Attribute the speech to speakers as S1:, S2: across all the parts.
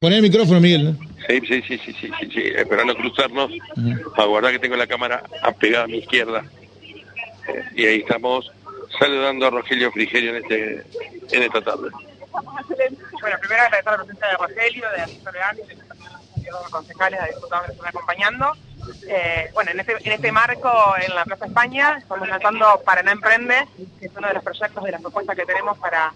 S1: Poné el micrófono, Miguel.
S2: Sí, sí, sí, sí, sí, sí, esperando cruzarnos para guardar que tengo la cámara apegada a mi izquierda. Eh, y ahí estamos saludando a Rogelio Frigerio en, este, en esta tarde.
S3: Bueno, primero agradecer la presencia de Rogelio, de Alfonso Leal y de los concejales, de diputados que nos están acompañando. Eh, bueno, en este, en este marco, en la Plaza España, estamos lanzando Paraná Emprende, que es uno de los proyectos de las propuestas que tenemos para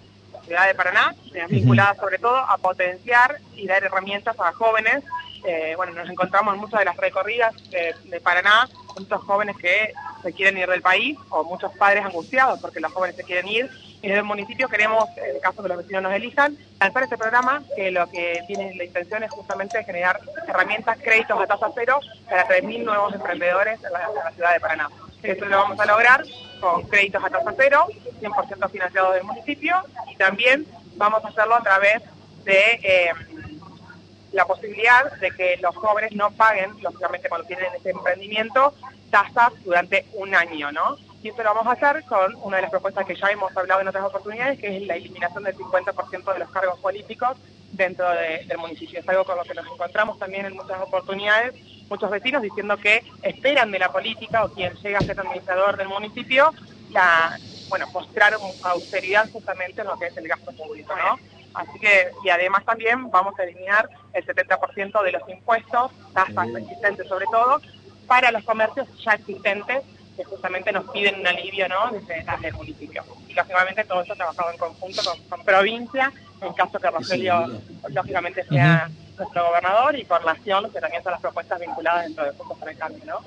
S3: de Paraná, eh, vinculada sobre todo a potenciar y dar herramientas a jóvenes. Eh, bueno, nos encontramos en muchas de las recorridas de, Paraná, muchos jóvenes que se quieren ir del país o muchos padres angustiados porque los jóvenes se quieren ir. Y desde el municipio queremos, en el caso que los vecinos nos elijan, lanzar este programa que lo que tiene la intención es justamente generar herramientas, créditos a tasa cero para 3.000 nuevos emprendedores en la ciudad de Paraná. Esto lo vamos a lograr con créditos a tasa cero, 100% financiados del municipio, y también vamos a hacerlo a través de eh, la posibilidad de que los jóvenes no paguen, lógicamente cuando tienen este emprendimiento, tasas durante un año, ¿no? Y esto lo vamos a hacer con una de las propuestas que ya hemos hablado en otras oportunidades, que es la eliminación del 50% de los cargos políticos dentro del municipio. Es algo con lo que nos encontramos también en muchas oportunidades, muchos vecinos diciendo que esperan de la política o quien llega a ser administrador del municipio, la, bueno, mostrar austeridad justamente en lo que es el gasto público, ¿no? Así que, y además también vamos a eliminar el 70% de los impuestos, tasas existentes sobre todo, para los comercios ya existentes que justamente nos piden un alivio ¿no? desde, el municipio. Y lógicamente todo esto trabajado en conjunto con, provincia, en caso que Rogelio lógicamente sea nuestro gobernador y Nación, que también son las propuestas vinculadas dentro de Juntos para el Cambio. ¿no?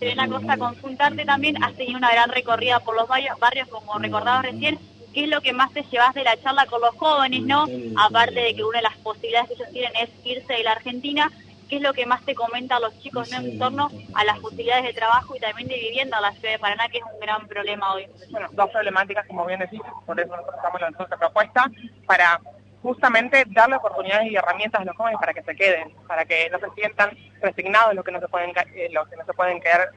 S4: una cosa, consultarte también, has tenido una gran recorrida por los barrios, como recordaba recién, ¿qué es lo que más te llevas de la charla con los jóvenes, no? Aparte de que una de las posibilidades que ellos tienen es irse de la Argentina, ¿qué es lo que más te comentan los chicos en torno a las posibilidades de trabajo y también de vivienda en la ciudad de Paraná, que es un gran problema hoy?
S3: Bueno, dos problemáticas, como bien decís, por eso nosotros estamos lanzando esta propuesta, para justamente darle oportunidades y herramientas a los jóvenes para que se queden, para que no se sientan resignados los que no se pueden, los que no se pueden quedar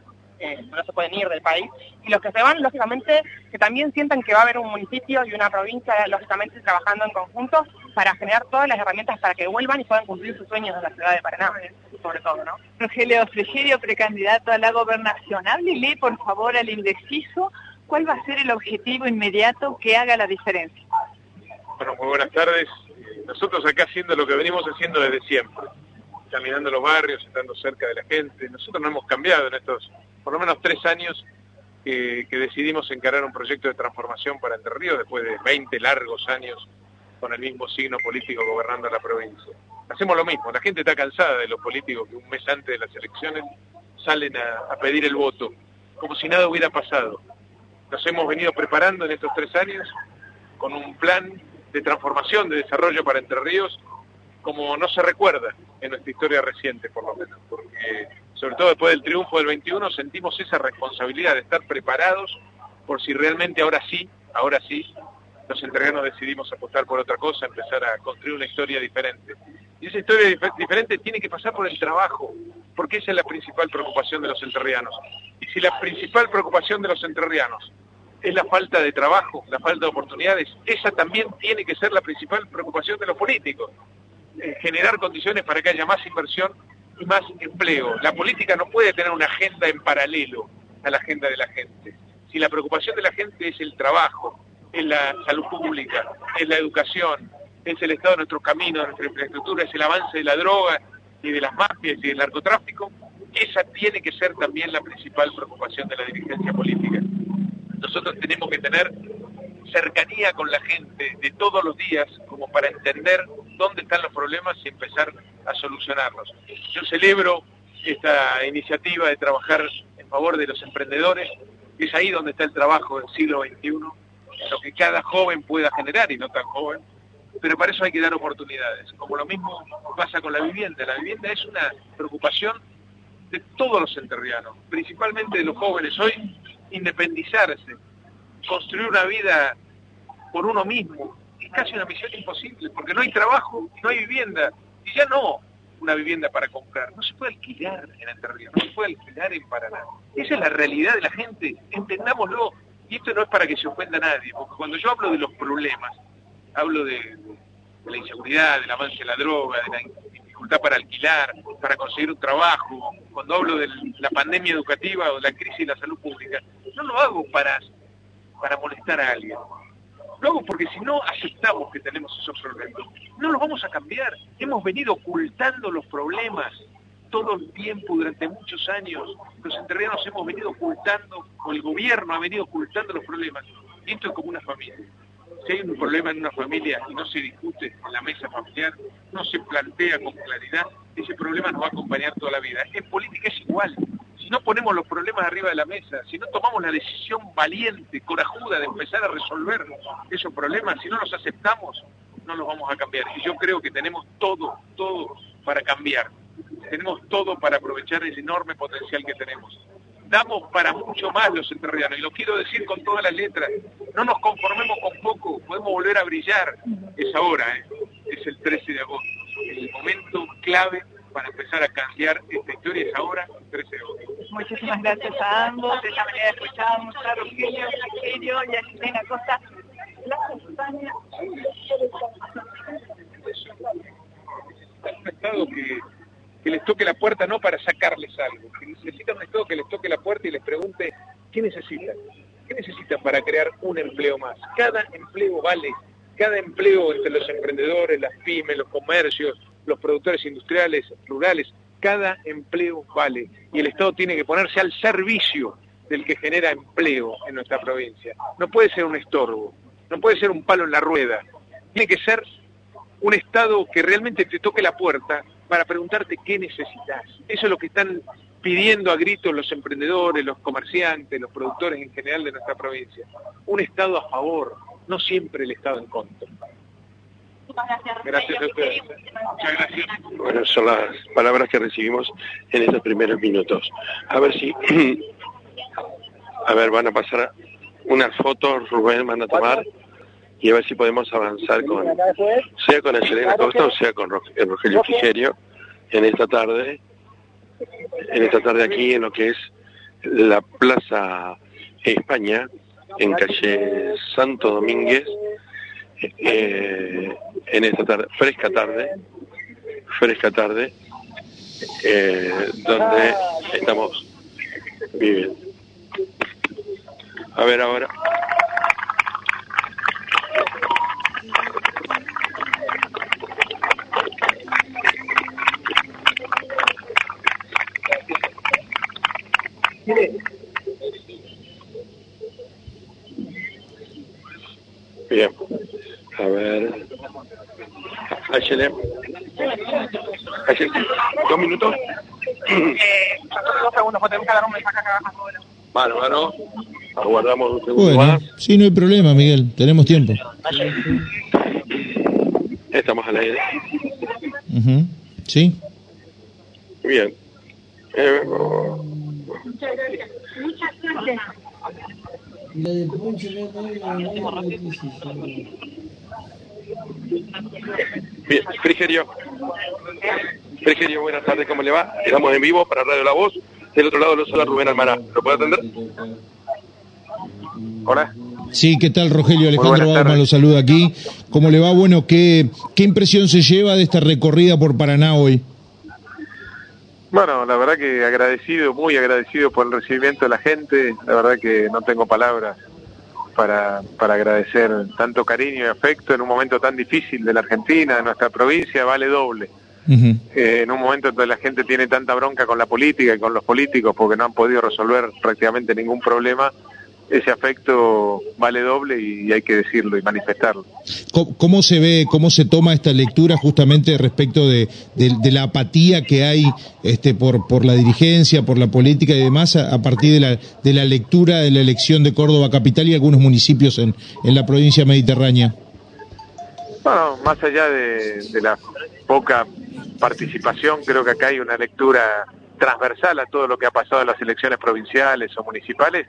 S3: eh, no se pueden ir del país, y los que se van, lógicamente, que también sientan que va a haber un municipio y una provincia, lógicamente, trabajando en conjunto para generar todas las herramientas para que vuelvan y puedan cumplir sus sueños en la ciudad de Paraná, sobre todo, ¿no?
S5: Rogelio Frigerio, precandidato a la gobernación. Háblele, por favor, al indeciso, ¿cuál va a ser el objetivo inmediato que haga la diferencia?
S2: Bueno, muy buenas tardes. Nosotros acá haciendo lo que venimos haciendo desde siempre, caminando los barrios, estando cerca de la gente. Nosotros no hemos cambiado en estos por lo menos tres años que, decidimos encarar un proyecto de transformación para Entre Ríos después de 20 largos años con el mismo signo político gobernando la provincia. Hacemos lo mismo, la gente está cansada de los políticos que un mes antes de las elecciones salen a, a pedir el voto, como si nada hubiera pasado. Nos hemos venido preparando en estos tres años con un plan de transformación, de desarrollo para Entre Ríos, como no se recuerda en nuestra historia reciente, por lo menos, porque sobre todo después del triunfo del 21 sentimos esa responsabilidad de estar preparados por si realmente ahora sí, ahora sí, los entreganos decidimos apostar por otra cosa, empezar a construir una historia diferente. Y esa historia diferente tiene que pasar por el trabajo, porque esa es la principal preocupación de los entrerrianos. Y si la principal preocupación de los entrerrianos es la falta de trabajo, la falta de oportunidades, esa también tiene que ser la principal preocupación de los políticos. Eh, generar condiciones para que haya más inversión y más empleo. La política no puede tener una agenda en paralelo a la agenda de la gente. Si la preocupación de la gente es el trabajo, es la salud pública, es la educación, es el estado de nuestros caminos, de nuestra infraestructura, es el avance de la droga y de las mafias y del narcotráfico, esa tiene que ser también la principal preocupación de la dirigencia política. Nosotros tenemos que tener cercanía con la gente de todos los días como para entender dónde están los problemas y empezar a solucionarlos. Yo celebro esta iniciativa de trabajar en favor de los emprendedores, es ahí donde está el trabajo del siglo XXI, lo que cada joven pueda generar y no tan joven, pero para eso hay que dar oportunidades. Como lo mismo pasa con la vivienda, la vivienda es una preocupación de todos los enterrianos, principalmente de los jóvenes. Hoy, independizarse, construir una vida por uno mismo, es casi una misión imposible, porque no hay trabajo, no hay vivienda, y ya no una vivienda para comprar, no se puede alquilar en terreno, no se puede alquilar en Paraná. Esa es la realidad de la gente, entendámoslo, y esto no es para que se ofenda nadie, porque cuando yo hablo de los problemas, hablo de, de la inseguridad, del avance de la droga, de la dificultad para alquilar, para conseguir un trabajo, cuando hablo de la pandemia educativa o de la crisis de la salud pública, no lo hago para, para molestar a alguien. Lo hago porque si no aceptamos que tenemos esos problemas, no los vamos a cambiar. Hemos venido ocultando los problemas todo el tiempo, durante muchos años. Los entrerrianos hemos venido ocultando, o el gobierno ha venido ocultando los problemas. Y esto es como una familia. Si hay un problema en una familia y no se discute en la mesa familiar, no se plantea con claridad, ese problema nos va a acompañar toda la vida. En política es igual. No ponemos los problemas arriba de la mesa, si no tomamos la decisión valiente, corajuda de empezar a resolver esos problemas, si no los aceptamos, no los vamos a cambiar. Y yo creo que tenemos todo, todo para cambiar. Tenemos todo para aprovechar el enorme potencial que tenemos damos para mucho más los entrerrianos, y lo quiero decir con todas las letras, no nos conformemos con poco, podemos volver a brillar, es ahora, ¿eh? es el 13 de agosto, el momento clave para empezar a cambiar esta historia es ahora, el 13 de agosto.
S5: Muchísimas gracias a ambos, de esta manera escuchábamos a Rogelio, Rogelio y a Jimena Costa. La
S2: un estado que que les toque la puerta no para sacarles algo, que necesitan un Estado que les toque la puerta y les pregunte qué necesitan, qué necesitan para crear un empleo más. Cada empleo vale, cada empleo entre los emprendedores, las pymes, los comercios, los productores industriales, rurales, cada empleo vale y el Estado tiene que ponerse al servicio del que genera empleo en nuestra provincia. No puede ser un estorbo, no puede ser un palo en la rueda, tiene que ser un Estado que realmente te toque la puerta para preguntarte qué necesitas. Eso es lo que están pidiendo a gritos los emprendedores, los comerciantes, los productores en general de nuestra provincia. Un Estado a favor, no siempre el Estado en contra. Gracias a ustedes. Muchas gracias.
S1: Bueno, son las palabras que recibimos en estos primeros minutos. A ver si... A ver, van a pasar unas fotos, Rubén van a tomar y a ver si podemos avanzar con, sea con el Selena Costa o sea con el Rogelio Frigerio en esta tarde, en esta tarde aquí en lo que es la Plaza España, en calle Santo Domínguez, eh, en esta tarde, fresca tarde, fresca tarde, eh, donde estamos viviendo. A ver ahora. A ver. Ayele. ¿Dos minutos?
S3: Eh, dos segundos, tenemos que dar un mensaje acá abajo.
S1: Bárbaro. Aguardamos un segundo
S6: Bueno,
S1: más.
S6: sí, no hay problema, Miguel, tenemos tiempo.
S1: Estamos al aire.
S6: ¿Sí?
S1: Bien. Eh, bien. Frigerio. Frigerio, buenas tardes, ¿cómo le va? Estamos en vivo para Radio La Voz. Del otro lado lo saluda Rubén Almaná. ¿Lo puede atender?
S2: Hola.
S6: Sí, ¿qué tal, Rogelio? Alejandro Bauman lo saluda aquí. ¿Cómo le va? Bueno, ¿qué, ¿qué impresión se lleva de esta recorrida por Paraná hoy?
S2: Bueno, la verdad que agradecido, muy agradecido por el recibimiento de la gente. La verdad que no tengo palabras para, para agradecer tanto cariño y afecto en un momento tan difícil de la Argentina, de nuestra provincia, vale doble. Eh, en un momento en donde la gente tiene tanta bronca con la política y con los políticos porque no han podido resolver prácticamente ningún problema, ese afecto vale doble y hay que decirlo y manifestarlo.
S6: ¿Cómo, cómo se ve, cómo se toma esta lectura justamente respecto de, de- de la apatía que hay este, por, por la dirigencia, por la política y demás a, a partir de la, de la lectura de la elección de Córdoba capital y algunos municipios en, en la provincia mediterránea?
S2: Bueno, más allá de, de la poca participación, creo que acá hay una lectura transversal a todo lo que ha pasado en las elecciones provinciales o municipales,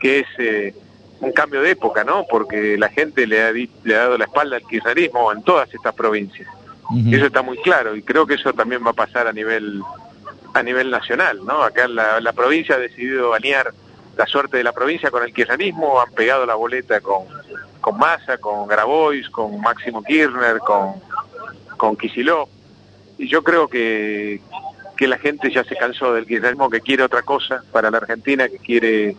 S2: que es eh, un cambio de época, ¿no? Porque la gente le ha, le ha dado la espalda al kirchnerismo en todas estas provincias. Y eso está muy claro y creo que eso también va a pasar a nivel a nivel nacional, ¿no? Acá la, la provincia ha decidido alinear la suerte de la provincia con el kirchnerismo, han pegado la boleta con, con Massa, con Grabois, con Máximo Kirchner, con, con Kicillof. Y yo creo que, que la gente ya se cansó del kirchnerismo, que quiere otra cosa para la Argentina, que quiere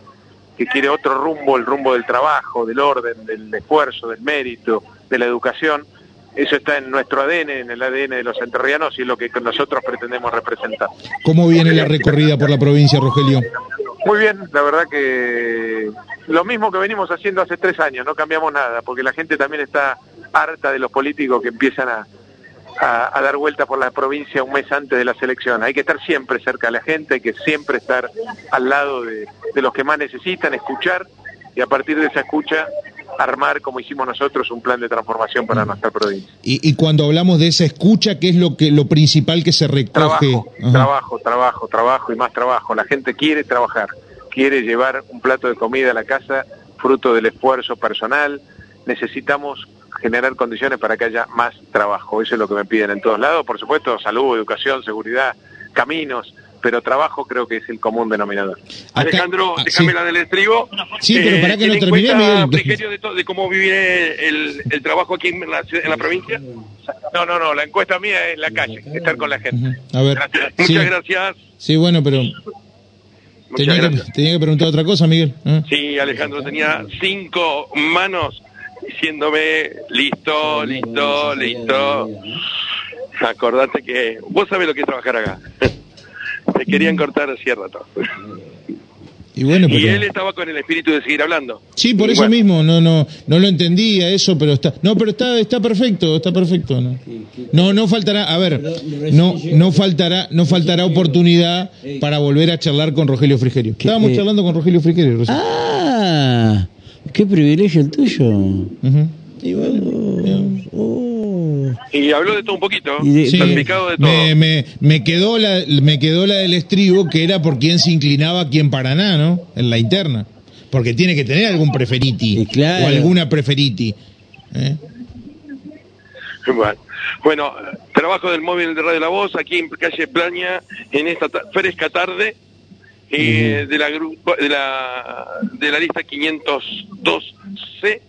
S2: que quiere otro rumbo, el rumbo del trabajo, del orden, del esfuerzo, del mérito, de la educación. Eso está en nuestro ADN, en el ADN de los enterrianos y es lo que nosotros pretendemos representar.
S6: ¿Cómo viene la recorrida por la provincia, Rogelio?
S2: Muy bien, la verdad que lo mismo que venimos haciendo hace tres años, no cambiamos nada, porque la gente también está harta de los políticos que empiezan a, a, dar vuelta por la provincia un mes antes de la selección. Hay que estar siempre cerca de la gente, hay que siempre estar al lado de, los que más necesitan, escuchar y a partir de esa escucha armar, como hicimos nosotros, un plan de transformación para nuestra provincia.
S6: Y, cuando hablamos de esa escucha, ¿qué es lo que lo principal que se recoge?
S2: Trabajo, trabajo, trabajo, trabajo y más trabajo. La gente quiere trabajar, quiere llevar un plato de comida a la casa, fruto del esfuerzo personal. Necesitamos generar condiciones para que haya más trabajo. Eso es lo que me piden en todos lados. Por supuesto, salud, educación, seguridad, caminos, pero trabajo creo que es el común denominador.
S1: Alejandro, ah, déjame la del estribo.
S6: Sí, pero para que no termine,
S1: Miguel. De, de, cómo vive el, el, trabajo aquí en la, en la provincia?
S2: No, no, no, la encuesta mía es la calle, estar con la gente.
S6: A ver.
S1: Muchas gracias.
S6: Sí, bueno, pero... Tenía que, tenía que, preguntar otra cosa, Miguel.
S1: ¿eh? Sí, Alejandro, tenía cinco manos diciéndome, listo, listo, listo. Acordate que vos sabés lo que es trabajar acá. Me querían cortar hacía rato.
S6: Y, bueno,
S1: y él estaba con el espíritu de seguir hablando.
S6: Sí, por eso mismo, no, no, no lo entendía eso, pero está, no, pero está, está perfecto, está perfecto, no, no, no faltará, a ver, no, no faltará, no faltará oportunidad para volver a charlar con Rogelio Frigerio. Estábamos charlando con Rogelio Frigerio.
S7: Ah, Qué privilegio el tuyo.
S1: y, habló de todo un poquito, de, de todo.
S6: Me, me, quedó la, me quedó la del estribo, que era por quién se inclinaba quién Paraná, ¿no? En la interna. Porque tiene que tener algún preferiti. O alguna preferiti. ¿eh?
S1: Bueno, trabajo del móvil de Radio La Voz aquí en calle Plaña en esta fresca tarde eh, de, la, de, la, de la lista 502C,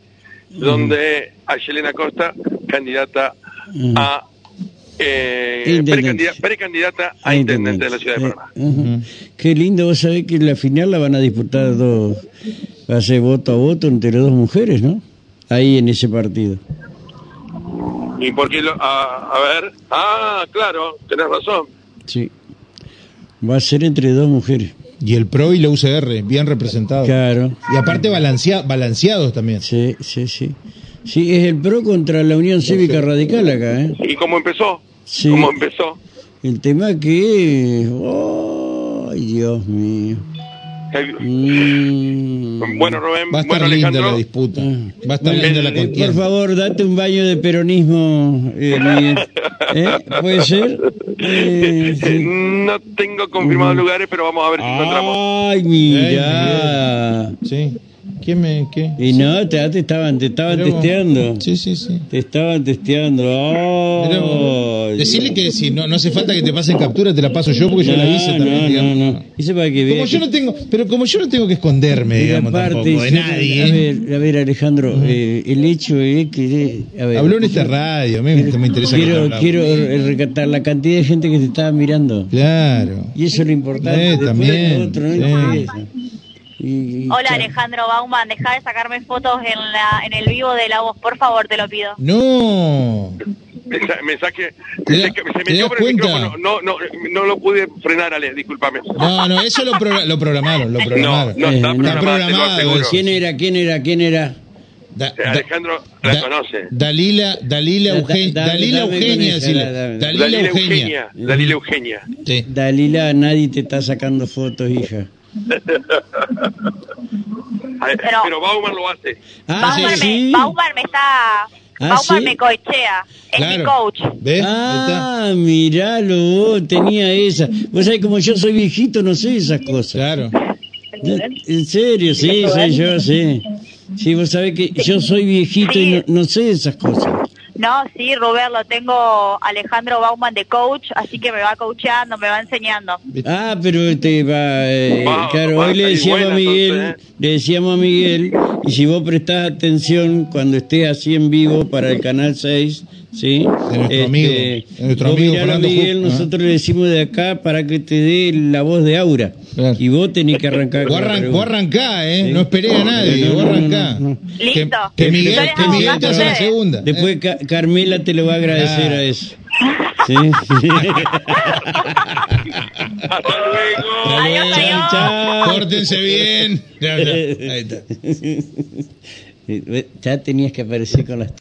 S1: donde hay Yelena Costa, candidata a eh, precandidata, a intendente de la ciudad de Paraná.
S7: Qué lindo, vos sabés que la final la van a disputar dos, va a ser voto a voto entre dos mujeres, ¿no? Ahí en ese partido.
S1: ¿Y por qué? Lo, a, a ver, ah, claro, tenés razón.
S7: Sí, va a ser entre dos mujeres.
S6: Y el PRO y la UCR, bien representados.
S7: Claro.
S6: Y aparte balanceados también.
S7: Sí, sí, sí. Sí, es el PRO contra la Unión Cívica Radical acá, ¿eh?
S1: ¿Y cómo empezó? Sí. ¿Cómo empezó?
S7: El tema que... ¡Ay, Dios mío!
S1: Mm. Bueno, Rubén,
S6: va a estar
S1: bueno,
S6: linda la disputa. Ah. Va a estar linda la eh, contienda.
S7: Por favor, date un baño de peronismo. Eh, ¿Eh? ¿Puede ser?
S1: No tengo confirmados lugares, pero vamos a ver si encontramos.
S7: Ay, mira.
S6: Sí. ¿Quién me.? Qué?
S7: Y no, te, te, estaban, te estaban testeando.
S6: Sí, sí, sí.
S7: Te estaban testeando. Oh,
S6: decirle que si no, no hace falta que te pasen captura, te la paso yo porque yo la hice también.
S7: No, no, no. Hice para que
S6: como yo no tengo, pero como yo no tengo que esconderme, digamos, tampoco, de nadie.
S7: A ver, a ver Alejandro, eh, el hecho es que. A ver,
S6: Habló en esta radio, a mí me interesa.
S7: Quiero, quiero recatar la cantidad de gente que te estaba mirando.
S6: Claro.
S7: Y eso es lo importante.
S6: Eh, también.
S7: Otro,
S4: Hola Alejandro Bauman, deja de sacarme fotos en, la, en el vivo de la voz, por favor, te lo pido.
S6: No.
S1: Me, saque, se, me metió por el micrófono, no, no, no lo pude frenar, Ale, discúlpame.
S6: No, no, eso lo, lo programaron, lo programaron.
S1: No, no está,
S6: programado.
S7: ¿Quién era, quién era, quién era?
S1: Alejandro la conoce.
S6: Dalila, Dalila, Eugenia, Dalila Eugenia,
S1: Dalila Eugenia. Dalila Eugenia.
S7: Dalila, nadie te está sacando fotos, hija
S1: pero, Bauman lo hace.
S4: Ah, Bauman, Me, Bauman me está... Ah, Bauman me cochea, es mi coach.
S7: Ah, miralo, tenía esa. Vos sabés, como yo soy viejito, no sé esas cosas.
S6: Claro.
S7: En serio, sí, soy yo, sí. Sí, vos sabés que yo soy viejito y no, sé esas cosas.
S4: No, sí, Rubén, lo tengo Alejandro Bauman de coach, así que me va coacheando, me va enseñando.
S7: Ah, pero te va, eh, claro, hoy le decíamos
S1: buena,
S7: a Miguel,
S1: entonces, ¿eh?
S7: le decíamos a Miguel, y si vos prestás atención cuando estés así en vivo para el canal 6, ¿sí?
S6: De nuestro amigo, de nuestro
S7: vos
S6: amigo Fernando
S7: Miguel,
S6: Ju-
S7: nosotros le decimos de acá para que te dé la voz de Aura.
S6: Claro.
S7: Y vos tenés que arrancar
S6: Vos, arran- vos arrancá, ¿eh?
S7: Sí.
S6: No esperé a nadie,
S7: No,
S6: vos
S7: no, no,
S6: arrancá.
S7: no, no.
S6: Que,
S4: Listo.
S6: que Miguel, que Miguel te hace la segunda.
S7: Después Ca- Carmela te lo va a agradecer
S6: Ah.
S7: a eso. ¿Sí?
S2: Hasta luego.
S4: Adiós,
S6: Chao,
S4: adiós.
S7: Chao.
S6: Córtense bien. Ya, ya. Ahí está.
S7: Ya tenías que aparecer con las